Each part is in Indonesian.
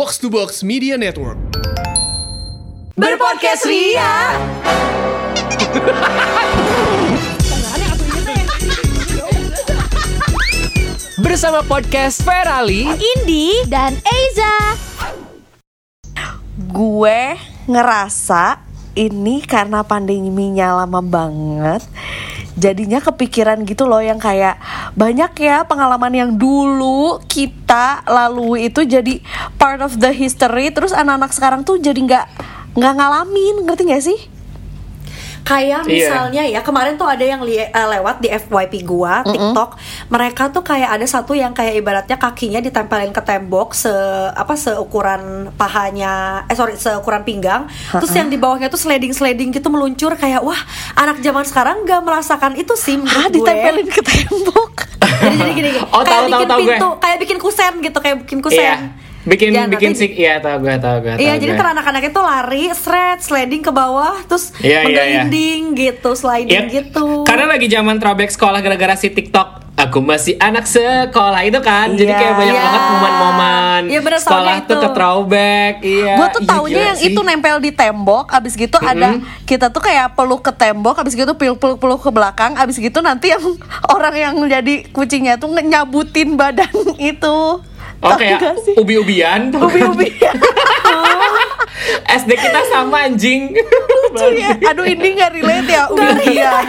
Box to Box Media Network. Berpodcast Ria. Bersama podcast Ferali Indi dan Eiza. gue ngerasa ini karena pandeminya lama banget jadinya kepikiran gitu loh yang kayak banyak ya pengalaman yang dulu kita lalui itu jadi part of the history terus anak-anak sekarang tuh jadi nggak nggak ngalamin ngerti gak sih? Kayak Iya. misalnya ya kemarin tuh ada yang li- eh, lewat di FYP gua TikTok, mereka tuh kayak ada satu yang kayak ibaratnya kakinya ditempelin ke tembok se apa seukuran pahanya eh sorry seukuran pinggang, terus yang di bawahnya tuh sliding sliding gitu meluncur kayak wah anak zaman sekarang nggak merasakan itu sih Ah menurut gue. ditempelin ke tembok. Jadi gini gini, gini. Oh, kayak tahu, tahu, bikin tahu gue. pintu, kayak bikin kusen gitu, kayak bikin kusen. Iya Bikin Ya, bikin di- sih Iya tau gue tau gue Iya, jadi gue. ntar anak-anak itu lari, shred, sliding ke bawah, terus Iya, iya, iya. menggelinding gitu, sliding Iya, gitu. Karena lagi zaman throwback sekolah gara-gara si TikTok Aku masih anak sekolah itu kan Jadi Iya. kayak banyak Iya. banget momen-momen Iya, bener, Sekolah soalnya tuh itu. ke throwback Iya gue tuh taunya yang sih. itu nempel di tembok abis gitu ada kita tuh kayak peluk ke tembok abis gitu peluk peluk peluk ke belakang abis gitu nanti yang orang yang jadi kucingnya tuh nyabutin badan itu Oh Tahu kayak gak ubi-ubian. Ubi-ubi. SD kita sama anjing. Lucu ya. Aduh ini nggak relate ya ubi-ubian.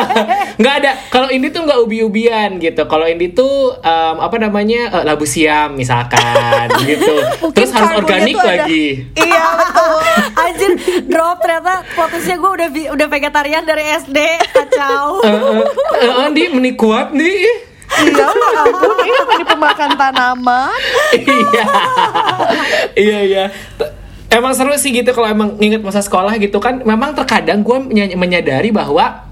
Nggak ada. Kalau ini tuh nggak ubi-ubian gitu. Kalau ini tuh em, apa namanya eh, labu siam misalkan gitu. Mungkin terus harus organik ada- lagi. Iya betul. Anjir, drop ternyata potensinya gue udah udah vegetarian dari SD, kacau. Eh, eh, eh, Andi meni kuat nih iya ya ampun ini ini pemakan tanaman? Iya. Iya iya. Emang seru sih gitu kalau emang nginget masa sekolah gitu kan. Memang terkadang gue menyadari bahwa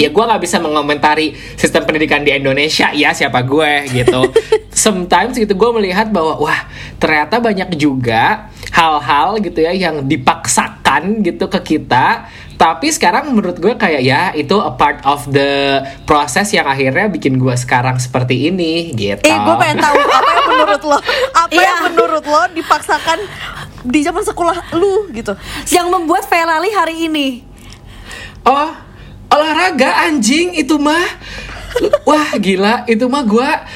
Ya gue nggak bisa mengomentari sistem pendidikan di Indonesia. Ya siapa gue gitu. Sometimes gitu gue melihat bahwa wah ternyata banyak juga hal-hal gitu ya yang dipaksakan gitu ke kita. Tapi sekarang menurut gue kayak ya itu a part of the proses yang akhirnya bikin gue sekarang seperti ini gitu. eh gue pengen tahu apa yang menurut lo apa Iya. yang menurut lo dipaksakan di zaman sekolah lu gitu Yang membuat Ferrari hari ini. Oh, olahraga anjing itu mah. Wah, gila, itu mah gua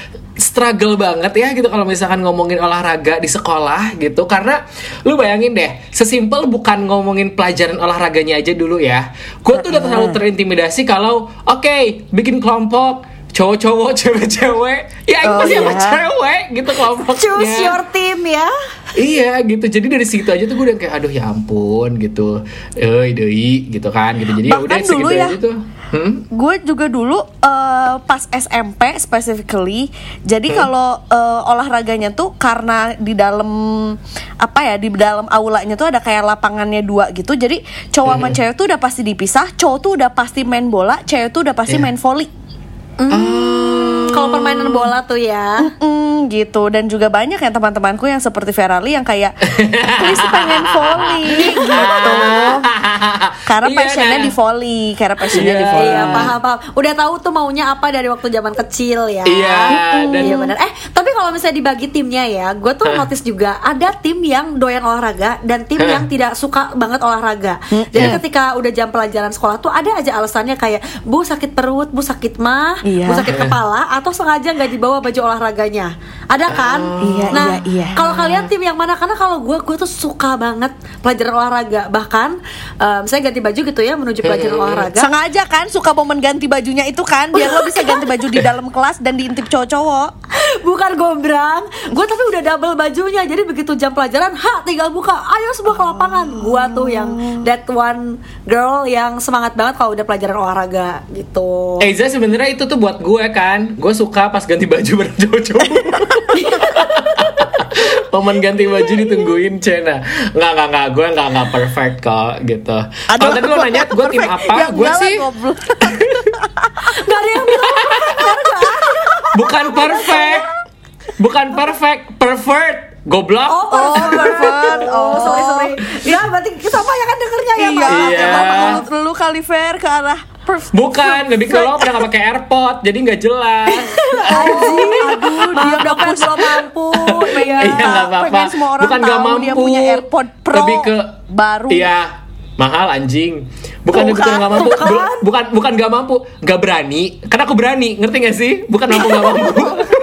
struggle banget ya gitu kalau misalkan ngomongin olahraga di sekolah gitu karena lu bayangin deh sesimpel bukan ngomongin pelajaran olahraganya aja dulu ya gue tuh udah terlalu terintimidasi kalau oke bikin kelompok cowok-cowok cewek-cewek ya Oh, pasti sama iya. cewek gitu kelompoknya Choose your team ya. Iya gitu, jadi dari situ aja tuh gue udah kayak aduh ya ampun gitu, eh doi gitu kan gitu. Jadi ya udah segitu ya. aja tuh. Hmm? gue juga dulu eh, pas SMP specifically jadi kalau eh, olahraganya tuh karena di dalam apa ya di dalam aulanya tuh ada kayak lapangannya dua gitu jadi cowok sama cewek tuh udah pasti dipisah cowok tuh udah pasti main bola cewek tuh udah pasti Iya. main volley Kalau permainan bola tuh ya. Mm, gitu dan juga banyak yang teman-temanku yang seperti Ferali yang kayak please pengen volley gitu karena Iya, passionnya nah. di volley karena passionnya Iya. di volley Iya paham paham. Udah tahu tuh maunya apa dari waktu zaman kecil ya. Iya, dan- Iya benar. Eh tapi kalau misalnya dibagi timnya ya, gue tuh notice juga ada tim yang doyan olahraga dan tim yang tidak suka banget olahraga. Jadi Iya. ketika udah jam pelajaran sekolah tuh ada aja alasannya kayak bu sakit perut, bu sakit mah, Iya. bu sakit kepala atau sengaja nggak dibawa baju olahraganya. Ada kan? Iya, nah, iya, iya. kalau kalian tim yang mana? Karena kalau gue, gue tuh suka banget pelajaran olahraga. Bahkan um, saya ganti baju gitu ya menuju pelajaran olahraga. Sengaja kan suka momen ganti bajunya itu kan biar lo bisa ganti baju di dalam kelas dan diintip cowok-cowok. Bukan gombrang Gue tapi udah double bajunya Jadi begitu jam pelajaran Ha tinggal buka Ayo semua ke lapangan Gua tuh yang That one girl Yang semangat banget Kalau udah pelajaran olahraga Gitu Eiza sebenarnya itu tuh buat gue kan, gue suka pas ganti baju bareng cowok-cowok. Momen ganti baju ditungguin Cena Nggak, nggak, nggak Gue nggak, nggak perfect kok gitu Kalau tadi lo nanya gue tim apa Ya Gue sih goblok. Gak ada yang bilang bukan perfect Bukan perfect Pervert Goblok Oh, Oh, pervert. Oh, sorry sorry. Ya berarti sama ya kan dengernya ya Iya, Pak? Iya. lu kali fair ke arah. Bukan, lebih ke lo pernah nggak pakai AirPod, jadi nggak jelas. Anjing, aduh dia udah kan belum mampu. Iya nggak apa-apa. Bukan nggak mampu. dia punya AirPod Pro Lebih ke baru. Iya, mahal anjing. Bukan Bukan, nggak mampu, bukan. Bel- bukan bukan nggak mampu, nggak berani. Karena aku berani, ngerti gak sih? Bukan mampu nggak mampu.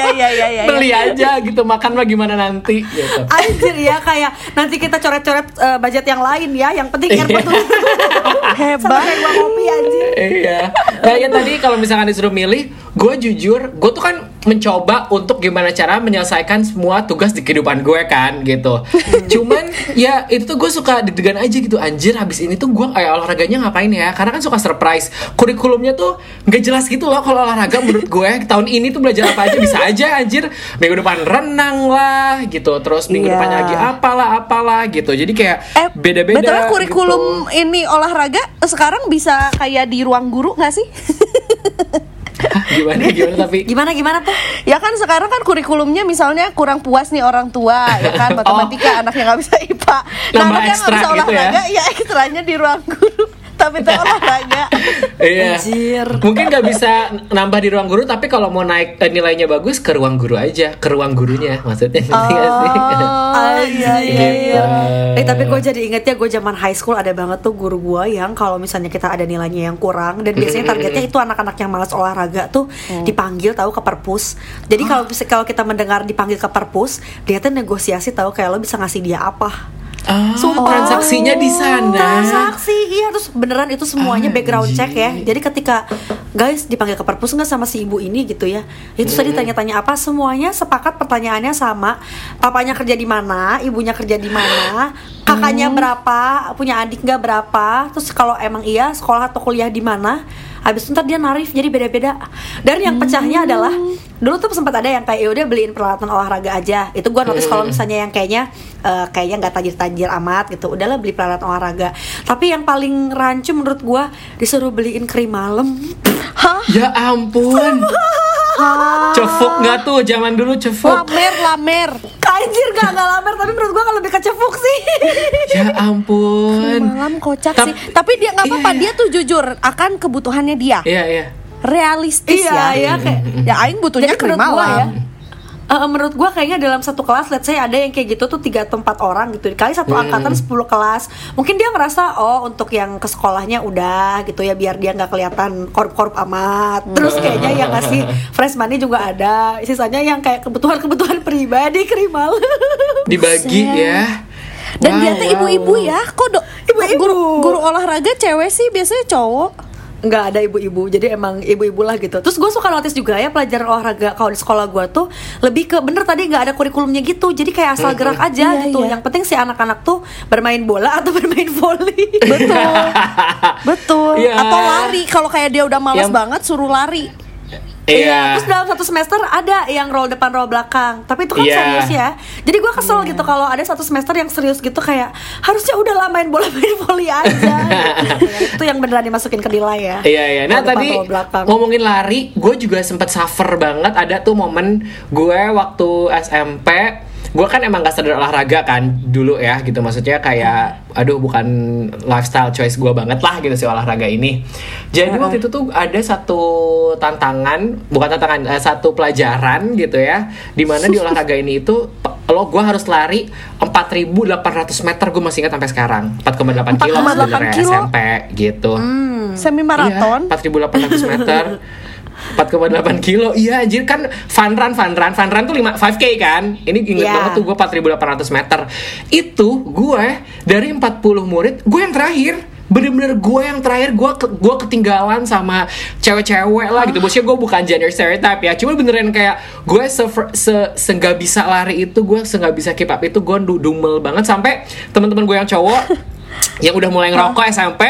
Iya iya iya iya. Beli aja gitu, makan mah gimana nanti gitu. Anjir ya kayak nanti kita coret-coret eh, budget yang lain ya. Yang penting Iya. airport dulu. Sama Hebat. kayak gua kopi anjir. Iya. Nah ya tadi kalau misalkan disuruh milih, gue jujur, gue tuh kan mencoba untuk gimana cara menyelesaikan semua tugas di kehidupan gue kan gitu. Cuman ya itu tuh gue suka deg-degan aja gitu. Anjir habis ini tuh gue kayak olahraganya ngapain ya? Karena kan suka surprise. Kurikulumnya tuh nggak jelas gitu loh kalau olahraga menurut gue. Tahun ini tuh belajar apa aja bisa aja anjir. Minggu depan renang lah gitu. Terus minggu Iya. depannya lagi apalah apalah gitu. Jadi kayak Eh, beda-beda. BTW kurikulum gitu. ini olahraga sekarang bisa kayak di ruang guru nggak sih? Gimana gimana tapi Gimana gimana tuh? ya kan sekarang kan kurikulumnya misalnya kurang puas nih orang tua ya kan matematika anaknya nggak bisa IPA. Nambah anaknya nggak bisa gitu ya? olahraga, ya ekstranya di ruang guru. Tapi itu olahraga. Iya. Anjir. Mungkin nggak bisa nambah di ruang guru, tapi kalau mau naik eh, nilainya bagus ke ruang guru aja, ke ruang gurunya maksudnya. sih? Oh, iya iya iya. Eh tapi gue jadi inget ya gue zaman high school ada banget tuh guru gue yang kalau misalnya kita ada nilainya yang kurang dan biasanya targetnya itu anak-anak yang malas olahraga tuh dipanggil tahu ke perpus. Jadi kalau bisa- kalau kita mendengar dipanggil ke perpus, dia tuh negosiasi tahu kayak lo bisa ngasih dia apa. Ah, transaksinya di sana. Transaksi iya terus beneran itu semuanya background check ya. Jadi ketika guys dipanggil ke perpus nggak sama si ibu ini gitu ya. Itu tadi tanya-tanya apa semuanya sepakat pertanyaannya sama. Papanya kerja di mana, ibunya kerja di mana, kakaknya berapa, punya adik nggak berapa. Terus kalau emang iya sekolah atau kuliah di mana. Habis itu ntar dia narif jadi beda-beda. Dan yang pecahnya adalah dulu tuh sempat ada yang kayak "Ya udah beliin peralatan olahraga aja. Itu gua notice kalau misalnya yang kayaknya eh, kayaknya nggak tajir-tajir amat gitu. Udahlah beli peralatan olahraga. Tapi yang paling rancu menurut gua disuruh beliin krim malam. Hah? Ya ampun. Cefuk nggak tuh zaman dulu cefuk? Lamer lamer. Anjir gak, gak lamer tapi menurut gua kan lebih kecefuk sih Ya ampun. Malam kocak Tap- sih. Tapi dia nggak apa-apa. Iya, iya. Dia tuh jujur akan kebutuhannya dia. Iya iya. Realistis Iya, ya. iya, kayak- Ya aing butuhnya Jadi krim menurut gua malam. Eh, menurut gua kayaknya dalam satu kelas let's say ada yang kayak gitu tuh tiga atau empat orang gitu kali satu Hmm. angkatan 10 kelas mungkin dia ngerasa oh untuk yang ke sekolahnya udah gitu ya biar dia nggak kelihatan korup-korup amat terus kayaknya yang ngasih fresh money juga ada sisanya yang kayak kebutuhan-kebutuhan pribadi krimal Dibagi ya. Dan Wow, dia tuh wow. ibu-ibu ya. Kok do- Ibu-ibu. guru, guru olahraga cewek sih biasanya cowok. nggak ada ibu-ibu jadi emang ibu-ibu lah gitu terus gue suka notice juga ya pelajaran olahraga kalau di sekolah gue tuh lebih ke bener tadi nggak ada kurikulumnya gitu jadi kayak asal gerak aja Iya, gitu iya. yang penting si anak-anak tuh bermain bola atau bermain volley Betul. Betul. Iya. Atau lari. Kalau kayak dia udah malas Yang- banget suruh lari. Iya. Terus dalam satu semester ada yang roll depan roll belakang. Tapi itu kan Iya. serius ya. Jadi gue kesel gitu kalau ada satu semester yang serius gitu kayak harusnya udah lah main bola main volley aja. gitu. itu yang beneran dimasukin ke nilai ya. Iya iya. Nah Roll depan, tadi ngomongin lari, gue juga sempat suffer banget. Ada tuh momen gue waktu SMP, gue kan emang gak sadar olahraga kan dulu ya gitu. Maksudnya kayak, aduh bukan lifestyle choice gue banget lah gitu si olahraga ini. Jadi waktu itu tuh ada satu tantangan, bukan tantangan, eh, satu pelajaran gitu ya, di mana di olahraga ini itu lo gue harus lari 4.800 meter gue masih ingat sampai sekarang 4,8 kilo 4,8 sebenarnya kilo? SMP gitu. Semi maraton. Iya, 4.800 meter. 4,8 kilo. Iya anjir. Kan fun run fun run Fun run tuh 5, 5k kan? Ini inget Iya. banget tuh gue 4.800 meter. Itu gue dari 40 murid Gue yang terakhir. Bener-bener gue yang terakhir. Gue ke, gua ketinggalan sama cewek-cewek lah gitu. Maksudnya gue bukan gender stereotype ya. Cuma beneran kayak Gue se, se, se nggak bisa lari itu Gue se nggak bisa keep up itu Gue du- dumel banget. Sampai teman-teman gue yang cowok Yang udah mulai ngerokok SMP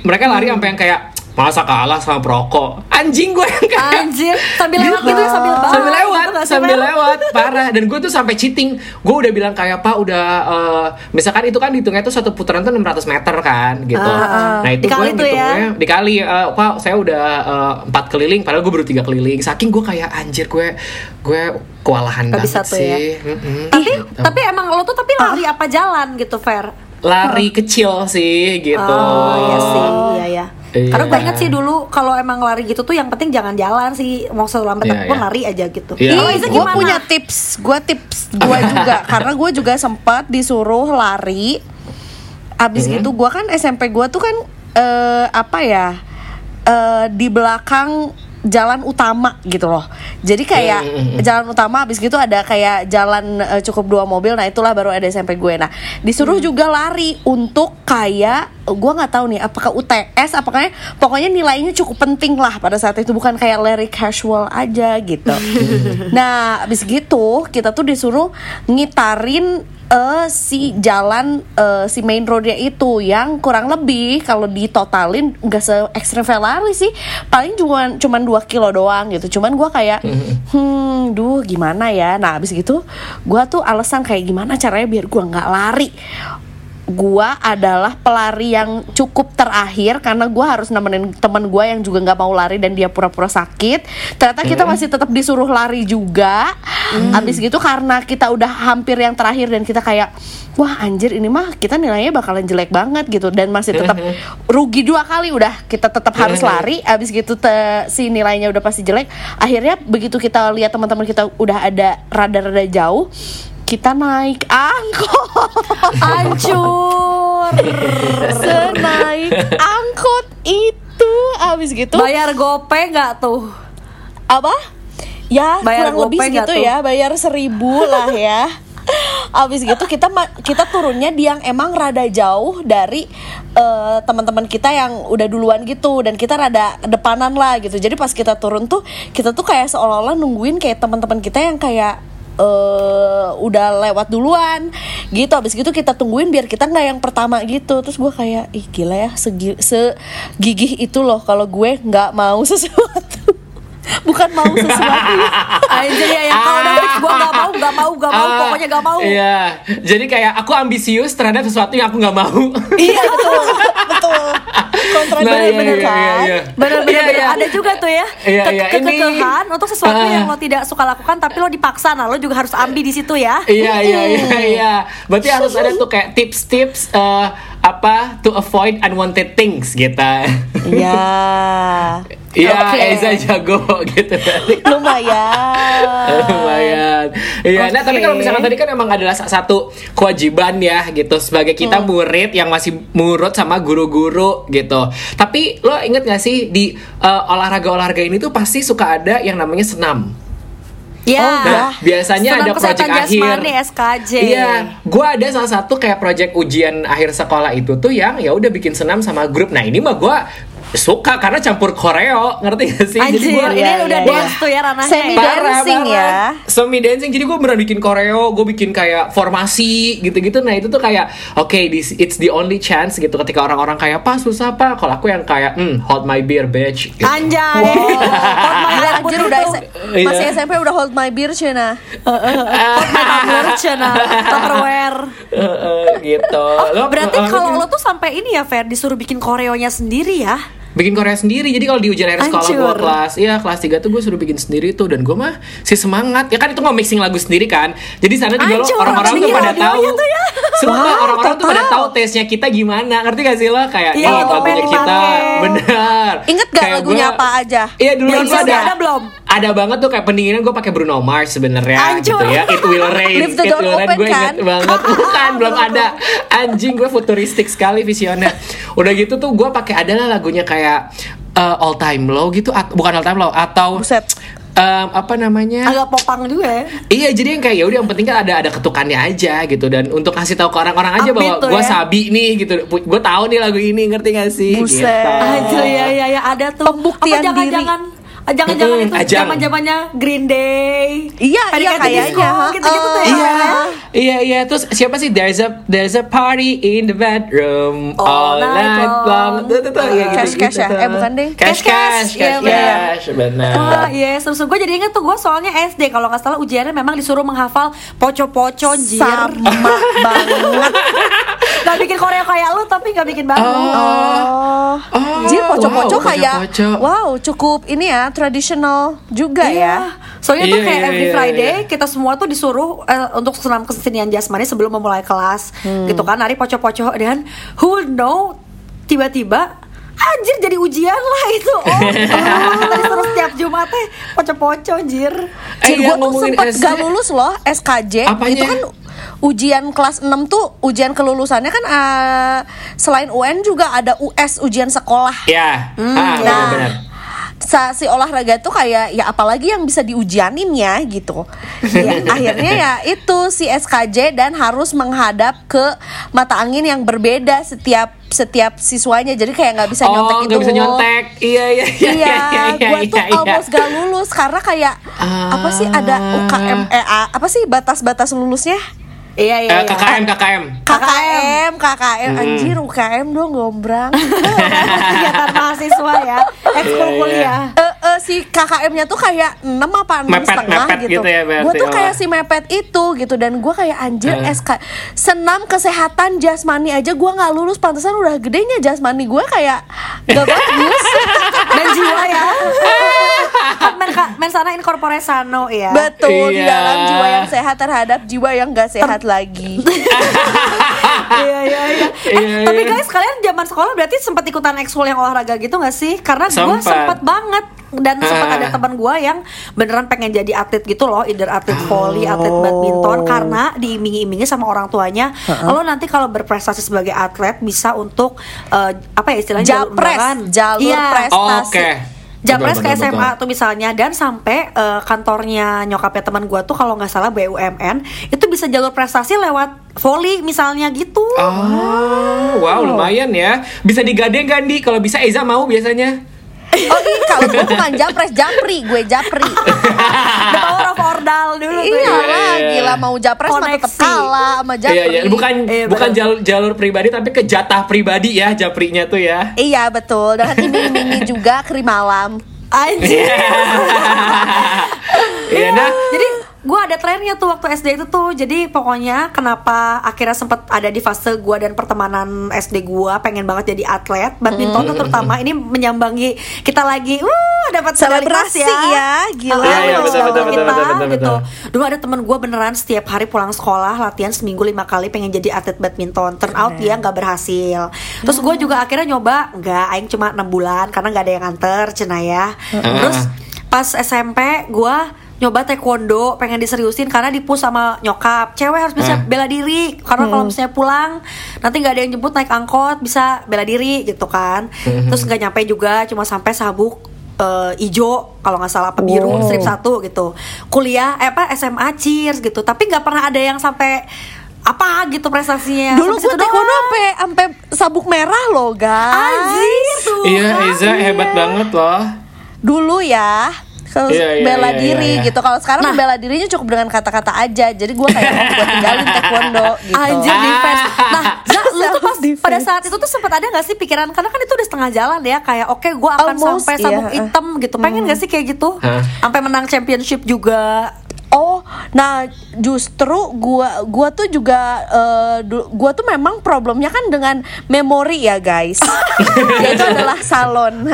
Mereka lari sampai yang kayak Masa kalah sama perokok Anjing gue yang kayak Anjir, sambil lewat gitu ya sambil balik. sambil lewat gitu nggak sih, sambil lewat parah dan gue tuh sampai cheating gue udah bilang kayak pak udah eh, misalkan itu kan hitungnya tuh satu putaran tuh 600 meter kan gitu Ah, ah. nah itu Dikali gue tuh ya? hitungnya dikali eh, pak saya udah eh, empat keliling padahal gue baru tiga keliling saking gue kayak anjir gue gue kewalahan Nggak banget bisa tuh ya. sih Mm-mm. Tapi Gitu. tapi emang lo tuh tapi lari apa jalan gitu, Fer? lari kecil sih gitu Oh, iya sih, iya ya. Iya. Karena gue inget sih dulu kalau emang lari gitu tuh yang penting jangan jalan sih mau selambat Iya, apa pun iya. lari aja gitu. Iya. Ih, Iza gue punya tips, gue tips gue juga karena gue juga sempat disuruh lari. Abis Mhm. gitu gue kan SMP gue tuh kan eh, apa ya eh, di belakang jalan utama gitu loh. Jadi kayak Mhm. jalan utama abis gitu ada kayak jalan eh, cukup dua mobil. Nah itulah baru ada SMP gue. Nah disuruh juga lari untuk kayak gue nggak tahu nih apakah UTS apakah pokoknya nilainya cukup penting lah pada saat itu bukan kayak lari casual aja gitu. nah abis gitu kita tuh disuruh ngitarin eh, si jalan eh, si main roadnya itu yang kurang lebih kalau ditotalin nggak se ekstrim lari sih. Paling cuma cuman 2 kilo doang gitu. Cuman gua kayak hmm. Duh gimana ya? Nah abis gitu gua tuh alasan kayak gimana caranya biar gua nggak lari gua adalah pelari yang cukup terakhir karena gua harus nemenin teman gua yang juga nggak mau lari dan dia pura-pura sakit. Ternyata kita masih tetap disuruh lari juga. Abis gitu karena kita udah hampir yang terakhir dan kita kayak wah anjir ini mah kita nilainya bakalan jelek banget gitu. Dan masih tetap rugi dua kali. Udah kita tetap harus lari. Abis gitu te- si nilainya udah pasti jelek. Akhirnya begitu kita lihat teman-teman kita udah ada rada-rada jauh kita naik angkot Hancur. senaik angkot itu abis gitu Bayar gope nggak tuh? apa ya Bayar kurang lebih segitu tuh? ya bayar seribu lah ya abis gitu kita kita turunnya di yang emang rada jauh dari eh, teman-teman kita yang udah duluan gitu dan kita rada depanan lah gitu jadi pas kita turun tuh kita tuh kayak seolah-olah nungguin kayak teman-teman kita yang kayak eh udah lewat duluan gitu. Abis gitu kita tungguin biar kita nggak yang pertama gitu. Terus gue kayak ih gila ya segi, segigih itu loh kalau gue nggak mau sesuatu bukan mau sesuatu ya. Anjir ya yang kalau udah gue nggak mau, nggak mau, nggak mau, Ah, pokoknya nggak mau. Iya, jadi kayak aku ambisius terhadap sesuatu yang aku nggak mau. iya betul betul kontradiktif Nah, iya, bener iya, kan iya, iya. Bener-bener Iya, iya. ada juga tuh ya Iya, ke- iya. kekekahan Ini- untuk sesuatu Ah. yang lo tidak suka lakukan tapi lo dipaksa, nah lo juga harus ambil di situ ya. Iya iya iya iya. Berarti harus ada tuh kayak tips-tips eh, apa to avoid unwanted things gitu. iya Iya, Oke. Eza jago gitu. lumayan Lumayan. Iya, nah tapi kalau misalkan tadi kan emang adalah salah satu kewajiban ya gitu sebagai kita Hmm. murid yang masih murut sama guru-guru gitu. Tapi lo inget gak sih di eh, olahraga-olahraga ini tuh pasti suka ada yang namanya senam. Ya. Oh, Nah, biasanya Senam ada project akhir. SKJ. Iya, gue ada salah satu kayak project ujian akhir sekolah itu tuh yang ya udah bikin senam sama grup. Nah ini mah gue suka karena campur koreo, ngerti gak sih? Anjir, gua- ini Iya, udah iya, dance tuh ya ranahnya. Semi ya. dancing ya. Semi dancing. Jadi gue beneran bikin koreo, gue bikin kayak formasi gitu-gitu. Nah itu tuh kayak oke, this it's the only chance gitu ketika orang-orang kayak apa susah apa. Kalau aku yang kayak hmm, hold my beer bitch. Gitu. Anjay. Wow. Hold my air anjir udah tuh. S- Iya. masih SMP udah hold my beer Cina. Hold my tumbler, Cina. Tupperware. Heeh, gitu. Lo- Berarti eh, kalau lo tuh sampai ini ya Fer disuruh bikin koreonya sendiri ya? Bikin Korea sendiri. Jadi kalau di ujian akhir sekolah gue kelas iya kelas 3 tuh gue suruh bikin sendiri tuh. Dan gue mah si semangat. Ya kan itu mau mixing lagu sendiri kan. Jadi sana juga lo Hancur, orang-orang tuh pada tahu. tuh ya. Wah, orang-orang tuh pada tahu taste-nya kita gimana. Ngerti gak sih lo? Kayak Iya, lagu lagunya yang kita bener Ingat gak Kayak lagunya gua- apa aja? iya dulu Beyonce itu ada. ada belum? Ada banget tuh kayak pendinginan gue pakai Bruno Mars sebenarnya gitu ya. It Will Rain. It Will Rain. gue inget kan? banget. Bukan belum ada. Anjing gue futuristik sekali visionnya. Udah gitu tuh gue pakai adalah lagunya kayak uh, All Time Low gitu? At- bukan All Time Low atau Buset. um, apa namanya? Agak popang juga ya. Iya jadi yang kayak ya udah yang penting kan ada ada ketukannya aja gitu. Dan untuk kasih tahu ke orang-orang aja Upbeat bahwa gue ya. sabi nih gitu. Gue tahu nih lagu ini ngerti gak sih? Buset. gitu. Anjir ya ya ya. Ada tuh. Pembuktian Apa jangan-jangan jangan-jangan Mm-mm, itu ajang. zaman-zamannya Green Day. Iya, iya, kayaknya. Gitu-gitu tuh ya. Iya, iya, iya. Terus siapa sih? There's a there's a party in the bedroom all, All night night long. long. Tuh, tuh, tuh. Iya, Cash, gitu, cash ya? gitu. Eh, bukan deh. Cash, Cash, cash, cash. cash, Iya, benar. cash. Wah, yes, terus gue jadi inget tuh gue soalnya SD kalau nggak salah ujiannya memang disuruh menghafal poco-poco jir. Sama banget. Gak bikin Korea kayak lu tapi gak bikin baru. Oh, Oh, Jir poco-poco wow, kayak poco-poco. wow cukup ini ya tradisional juga ya. Iya. Soalnya tuh Iya, kayak iya, every iya, Friday iya. kita semua tuh disuruh eh, untuk senam kesenian jasmani sebelum memulai kelas Hmm. gitu kan nari poco-poco dan who know tiba-tiba anjir jadi ujian lah itu oh tadi terus setiap Jumat teh poco-poco anjir Eh, gue tuh sempet SK. gak lulus loh SKJ Apanya? Itu kan ujian kelas 6 tuh Ujian kelulusannya kan eh, Selain UN juga ada US ujian sekolah Ya, ah, Nah. Sa- si olahraga tuh kayak ya apalagi yang bisa diujianin ya gitu ya, akhirnya ya itu si SKJ dan harus menghadap ke mata angin yang berbeda setiap setiap siswanya jadi kayak nggak bisa nyontek Oh, itu bisa nyontek. Iya, iya, iya. Iya, gue tuh iya, iya. almost gak lulus karena kayak apa sih ada UKM eh apa sih batas-batas lulusnya? Iya Eh, iya iya. KKM, KKM. KKM, KKM, anjir UKM dong gombrang. kegiatan mahasiswa ya ekskul Iya, iya. kuliah Eh, eh, si KKM-nya tuh kayak 6 apa 6 Mepet, setengah mepet gitu. gitu ya gue tuh oh. kayak si mepet itu gitu dan gue kayak anjir Eh. SK senam kesehatan jasmani aja gue nggak lulus pantesan udah gedenya jasmani gue kayak gak bagus. dan jiwa ya kan men, men sana incorpore sano ya Betul di Iya. dalam jiwa yang sehat terhadap jiwa yang gak sehat lagi. iya iya iya eh, Iya, tapi iya. guys kalian zaman sekolah berarti sempat ikutan ekskul yang olahraga gitu gak sih karena gue Sempat. banget dan sempat Ah. ada teman gue yang beneran pengen jadi atlet gitu loh either atlet volley atlet Oh. badminton karena diiming-imingi sama orang tuanya lo nanti kalau berprestasi sebagai atlet bisa untuk eh, apa ya istilahnya jalur Japres, undangan. jalur Iya. prestasi. Oh, Oke. Japres Betul, ke SMA betul. tuh misalnya dan sampai eh, kantornya nyokapnya teman gua tuh kalau nggak salah BUMN itu bisa jalur prestasi lewat volley misalnya gitu. Oh, wow, lumayan ya. Bisa digadeng kan, Di? Kalau bisa Eza mau biasanya. Oh iya kalau gue bukan japres, japri, gue japri. The power of ordal dulu tuh. iya ya. lah, Iya, iya. gila mau japres mah tetap kalah sama japri. Iya, iya. Bukan Iya, bukan jalur, jalur pribadi tapi ke jatah pribadi ya, japrinya tuh ya. Iya betul, dengan iming-imingi juga keri malam. Anjir. Iya, nah. Jadi gua ada trennya tuh waktu SD itu tuh. Jadi pokoknya kenapa akhirnya sempet ada di fase gua dan pertemanan SD gua pengen banget jadi atlet badminton tuh terutama ini menyambangi kita lagi uh dapat Selebrasi ya, gila. Ah, Iya, iya, medali betul, betul, kita, betul, betul, gitu. betul. Dulu ada temen gua beneran setiap hari pulang sekolah latihan seminggu lima kali pengen jadi atlet badminton. Turn out dia nggak berhasil. Terus gua juga akhirnya nyoba nggak, aing cuma enam bulan karena nggak ada yang nganter, cina ya. Terus pas SMP gua nyoba taekwondo pengen diseriusin karena dipush sama nyokap cewek harus bisa Ah. bela diri karena kalau misalnya pulang nanti nggak ada yang jemput naik angkot bisa bela diri gitu kan terus nggak nyampe juga cuma sampai sabuk eh, ijo kalau nggak salah apa biru Wow. strip satu gitu kuliah eh apa SMA cheers gitu tapi nggak pernah ada yang sampai apa gitu prestasinya Dulu gue taekwondo sampai sampai sabuk merah loh guys. anjir Iya. Eza hebat banget loh. Dulu ya. Kalau Iya, iya, bela iya, diri iya, iya. gitu. Kalau sekarang Nah. bela dirinya cukup dengan kata-kata aja. Jadi gue kayak mau gue tinggalin taekwondo gitu. Anjir defense. Nah, Zak, lu tuh pas Self-defense. pada saat itu tuh sempat ada gak sih pikiran karena kan itu udah setengah jalan ya kayak oke gue akan Almost, sampai sabuk iya. hitam gitu. Pengen gak sih kayak gitu? Hah? Sampai menang championship juga. Oh, nah justru gua gua tuh juga eh, du- gua tuh memang problemnya kan dengan memori ya guys. Yaitu adalah salon.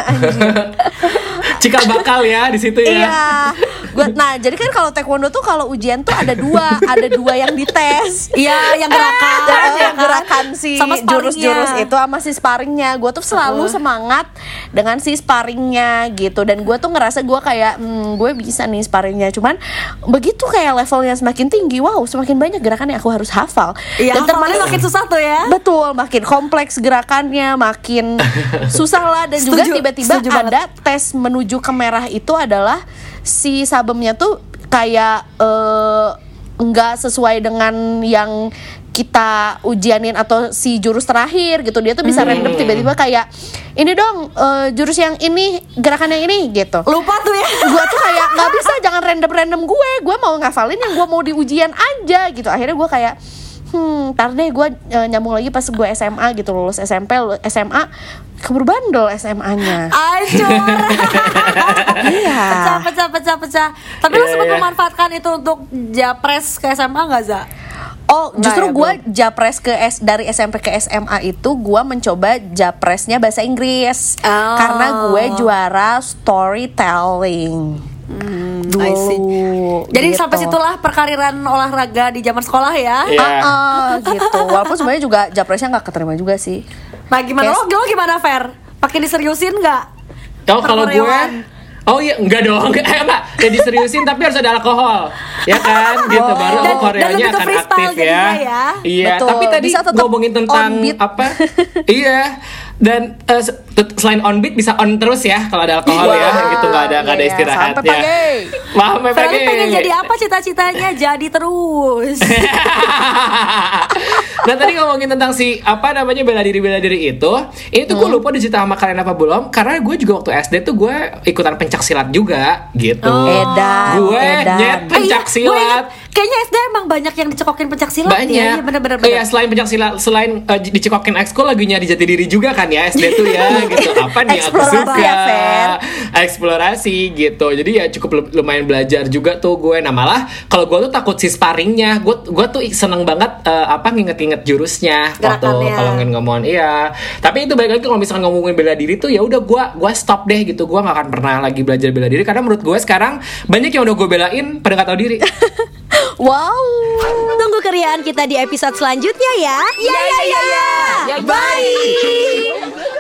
Cikal bakal ya di situ ya. Iya. Gua, nah jadi kan kalau taekwondo tuh kalau ujian tuh ada dua, ada dua yang dites. Iya, yang gerakan, Eh, ya yang kan? gerakan si jurus-jurus itu sama si sparringnya gue tuh selalu semangat dengan si sparringnya gitu dan gue tuh ngerasa gue kayak hmm, gue bisa nih sparringnya cuman begitu kayak levelnya semakin tinggi wow semakin banyak gerakan yang aku harus hafal Iya, dan hafalannya makin susah tuh ya. Betul, makin kompleks gerakannya, makin susah lah dan juga Setuju, tiba-tiba setuju banget. ada tes menuju ke merah itu adalah si sabemnya tuh kayak eh, nggak sesuai dengan yang kita ujianin atau si jurus terakhir gitu. Dia tuh bisa Hmm. random tiba-tiba kayak ini dong eh, jurus yang ini gerakan yang ini gitu. Lupa tuh ya. gue tuh kayak nggak bisa jangan random random gue. Gue mau ngafalin yang gue mau di ujian aja gitu. Akhirnya gue kayak hmm ntar deh gue eh, nyambung lagi pas gue SMA gitu lulus SMP lulus SMA keburu bandel SMA-nya Ancur. Iya. Pecah, pecah, pecah, pecah. Tapi lu Iya, sempat iya. memanfaatkan itu untuk japres ke SMA nggak, Za? Oh, Nggak justru ya, gue japres ke S dari SMP ke SMA itu gue mencoba japresnya bahasa Inggris Oh. karena gue juara storytelling. Dulu. I see. Jadi gitu. sampai situlah perkariran olahraga di zaman sekolah ya. Iya. Ah, ah, gitu. Walaupun sebenarnya juga japresnya nggak keterima juga sih. Nah gimana Kayak- lo, lo gimana Fer? Pakai diseriusin nggak? Oh kalau gue. Oh iya, enggak dong, enggak, eh, enggak, ya diseriusin tapi harus ada alkohol, ya kan, gitu Oh. baru Dan- dan Koreanya ke akan freestyle aktif ya. jadinya ya. Iya, Betul, tapi tadi bisa ngomongin tentang apa? iya, dan eh, tet- selain on beat bisa on terus ya kalau ada alkohol ya, Wow. gitu nggak ada nggak ada Iya, istirahat sampai ya. Ferry pengen jadi apa cita-citanya? Jadi terus. nah tadi ngomongin tentang si apa namanya bela diri bela diri itu ini tuh Hmm. gue lupa dicerita sama kalian apa belum karena gue juga waktu SD tuh gue ikutan pencak silat juga gitu Oh. Edan, gue edan. nyet pencak Eh, Kayaknya SD emang banyak yang dicekokin pencak silat banyak. Ya. Iya bener-bener. Iya, selain pencak silat selain uh, dicekokin ekskul lagi nyari jati diri juga kan ya SD tuh ya gitu. Apa nih aku suka? ya, eksplorasi gitu. Jadi ya cukup lu- lumayan belajar juga tuh gue. Nah malah kalau gue tuh takut si sparringnya. Gue gue tuh seneng banget uh, apa nginget-nginget jurusnya waktu kalau ngomongin ngomongin iya. Tapi itu baik lagi kalau misalkan ngomongin bela diri tuh ya udah gue gue stop deh gitu. Gue gak akan pernah lagi belajar bela diri. Karena menurut gue sekarang banyak yang udah gue belain pada gak tahu diri Wow, tunggu keriaan kita di episode selanjutnya ya. Ya ya ya. ya. ya, ya. ya. Bye.